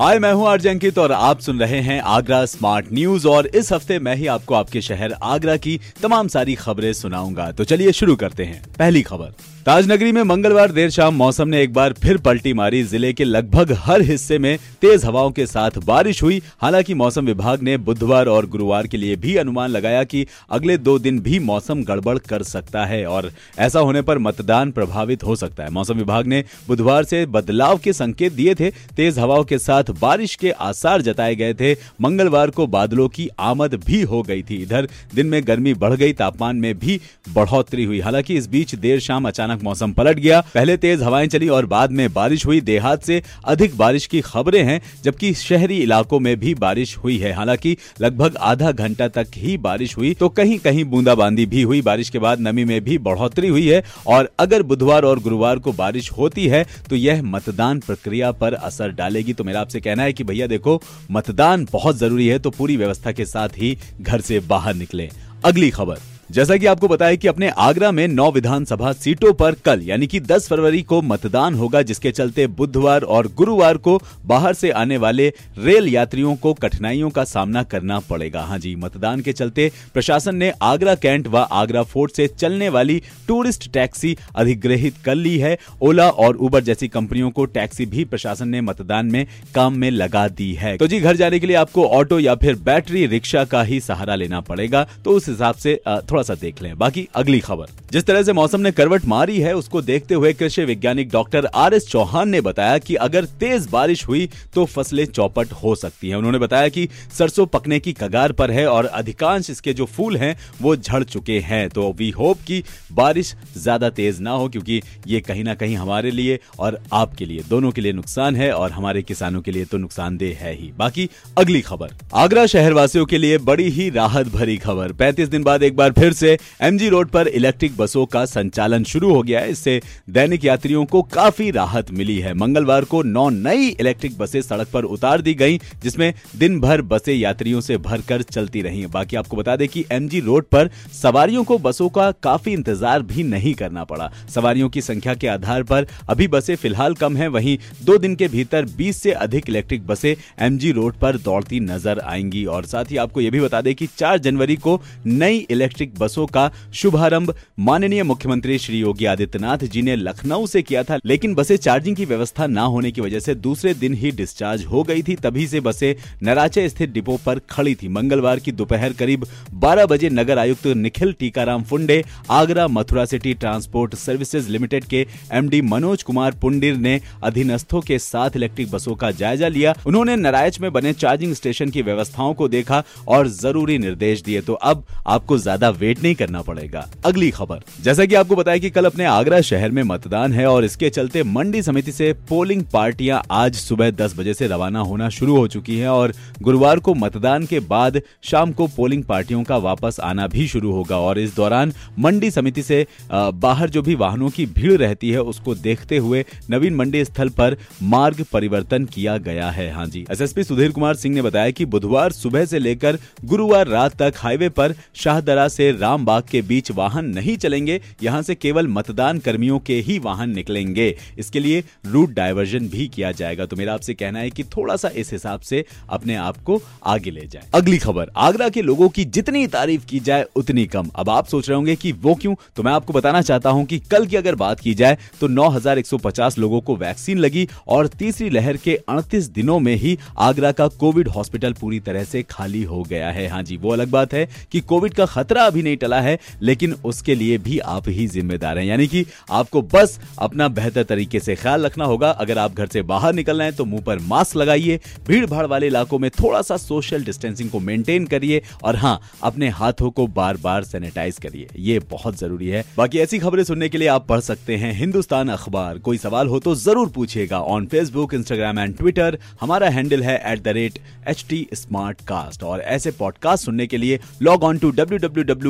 हाय, मैं हूँ आरजे अंकित और आप सुन रहे हैं आगरा स्मार्ट न्यूज़ और इस हफ़्ते मैं ही आपको आपके शहर आगरा की तमाम सारी खबरें सुनाऊँगा। तो चलिए शुरू करते हैं। पहली खबर। ताजनगरी में मंगलवार देर शाम मौसम ने एक बार फिर पलटी मारी। ज़िले के लगभग हर हिस्से में तेज हवाओं के साथ बारिश हुई। हालाँकि मौसम विभाग ने बुधवार और गुरुवार के लिए भी अनुमान लगाया कि अगले दो दिन भी मौसम गड़बड़ कर सकता है और ऐसा होने पर मतदान प्रभावित हो सकता है। मौसम विभाग ने बुधवार से बदलाव के संकेत दिए थे। तेज हवाओं के साथ बारिश के आसार जताए गए थे। मंगलवार को बादलों की आमद भी हो गई थी। इधर, दिन में गर्मी बढ़ गई, तापमान में भी बढ़ोतरी हुई। हालाँकि इस बीच देर शाम अचानक मौसम पलट गया। पहले तेज हवाएँ चली और बाद में बारिश हुई। देहात से अधिक बारिश की खबरें हैं, जबकि शहरी इलाकों में भी बारिश हुई है। हालाँकि लगभग आधा घंटा तक ही बारिश हुई तो कहीं कहीं बूंदाबांदी भी हुई। बारिश के बाद नमी में भी बढ़ोतरी हुई है और अगर बुधवार और गुरुवार को बारिश होती है तो यह मतदान प्रक्रिया पर असर डालेगी। तो मेरा आपसे कहना है कि भैया देखो, मतदान बहुत ज़रूरी है तो पूरी व्यवस्था के साथ ही घर से बाहर निकले। अगली खबर। जैसा कि आपको बताया कि अपने आगरा में नौ विधानसभा सीटों पर कल, यानी कि 10 फरवरी को मतदान होगा, जिसके चलते बुधवार और गुरुवार को बाहर से आने वाले रेल यात्रियों को कठिनाइयों का सामना करना पड़ेगा। हाँ जी, मतदान के चलते प्रशासन ने आगरा कैंट व आगरा फोर्ट से चलने वाली टूरिस्ट टैक्सी अधिग्रहित कर ली है। ओला और उबर जैसी कंपनियों को टैक्सी भी प्रशासन ने मतदान में काम में लगा दी है। तो जी, घर जाने के लिए आपको ऑटो या फिर बैटरी रिक्शा का ही सहारा लेना पड़ेगा। तो उस हिसाब से थोड़ा थोड़ा सा देख लें। बाकी अगली खबर। जिस तरह से मौसम ने करवट मारी है, उसको देखते हुए कृषि वैज्ञानिक डॉक्टर आर एस चौहान ने बताया कि अगर तेज बारिश हुई तो फ़सलें चौपट हो सकती हैं। उन्होंने बताया कि सरसों पकने की कगार पर है और अधिकांश इसके जो फूल हैं, वो झड़ चुके हैं। तो वी होप कि बारिश ज़्यादा तेज ना हो, क्योंकि ये कहीं ना कहीं हमारे लिए और आपके लिए, दोनों के लिए नुकसान है और हमारे किसानों के लिए तो नुकसानदेह है ही। बाकी अगली खबर। आगरा शहरवासियों के लिए बड़ी ही राहत भरी खबर। पैंतीस दिन बाद एक बार फिर फिर से एमजी रोड पर इलेक्ट्रिक बसों का संचालन शुरू हो गया है। इससे दैनिक यात्रियों को काफ़ी राहत मिली है। मंगलवार को नौ नई इलेक्ट्रिक बसें सड़क पर उतार दी गई, जिसमें दिन भर बसें यात्रियों से भरकर चलती रही। बाकी आपको बता दें कि एमजी रोड पर सवारियों को बसों का काफ़ी इंतज़ार भी नहीं करना पड़ा। सवारियों की संख्या के आधार पर अभी बसें फ़िलहाल कम है। वहीं दो दिन के भीतर 20 से अधिक इलेक्ट्रिक बसें एमजी रोड पर दौड़ती नज़र आएँगी। और साथ ही आपको यह भी बता दें कि 4 जनवरी को नई इलेक्ट्रिक बसों का शुभारंभ माननीय मुख्यमंत्री श्री योगी आदित्यनाथ जी ने लखनऊ से किया था, लेकिन बसें चार्जिंग की व्यवस्था न होने की वजह से दूसरे दिन ही डिस्चार्ज हो गई थी, तभी से बसें नराचे स्थित डिपो पर खड़ी थी। मंगलवार की दोपहर करीब 12 बजे नगर आयुक्त Nikhil Tikaram Funde, Agra Mathura city transport services limited के एमडी मनोज कुमार पुंडिर ने अधीनस्थों के साथ इलेक्ट्रिक बसों का जायजा लिया। उन्होंने नारायज में बने चार्जिंग स्टेशन की व्यवस्थाओं को देखा और ज़रूरी निर्देश दिए। तो अब आपको ज़्यादा वेट वेट नहीं करना पड़ेगा। अगली खबर। जैसा कि आपको बताया कि कल अपने आगरा शहर में मतदान है और इसके चलते मंडी समिति से पोलिंग पार्टियाँ आज सुबह 10 बजे से रवाना होना शुरू हो चुकी हैं और गुरुवार को मतदान के बाद शाम को पोलिंग पार्टियों का वापस आना भी शुरू होगा और इस दौरान मंडी समिति से बाहर जो भी वाहनों की भीड़ रहती है उसको देखते हुए नवीन मंडी स्थल पर मार्ग परिवर्तन किया गया है। हाँ जी। एसएसपी सुधीर कुमार सिंह ने बताया कि बुधवार सुबह से लेकर गुरुवार रात तक हाईवे पर शाहदरा से रामबाग के बीच वाहन नहीं चलेंगे यहाँ से केवल मतदान कर्मियों के ही वाहन निकलेंगे। इसके लिए रूट डायवर्जन भी किया जाएगा। तो मेरा आपसे कहना है कि थोड़ा सा इस हिसाब से अपने आप को आगे ले जाए। अगली खबर आगरा के लोगों की जितनी तारीफ़ की जाए उतनी कम। अब आप सोच रहे होंगे कि वो क्यों? तो मैं आपको बताना चाहता हूँ कि कल की अगर बात की जाए तो 9,150 लोगों को वैक्सीन लगी और तीसरी लहर के 38 दिनों में ही आगरा का कोविड हॉस्पिटल पूरी तरह से खाली हो गया है। हाँ जी वो अलग बात है कि कोविड का खतरा अभी नहीं टला है, लेकिन उसके लिए भी आप ही जिम्मेदार हैं। यानी कि आपको बस अपना बेहतर तरीके से ख्याल रखना होगा। अगर आप घर से बाहर निकल रहे हैं तो मुँह पर मास्क लगाइए। भीड़ भाड़ वाले इलाकों में थोड़ा सा सोशल डिस्टेंसिंग को मेंटेन करिए और हाँ अपने हाथों को बार बार सैनिटाइज करिए। ये बहुत ज़रूरी है। बाकी ऐसी खबरें सुनने के लिए आप पढ़ सकते हैं हिंदुस्तान अखबार। कोई सवाल हो तो ज़रूर पूछिएगा on Facebook Instagram and Twitter हमारा हैंडल है at the rate H T smart cast और ऐसे पॉडकास्ट सुनने के लिए log on to W W W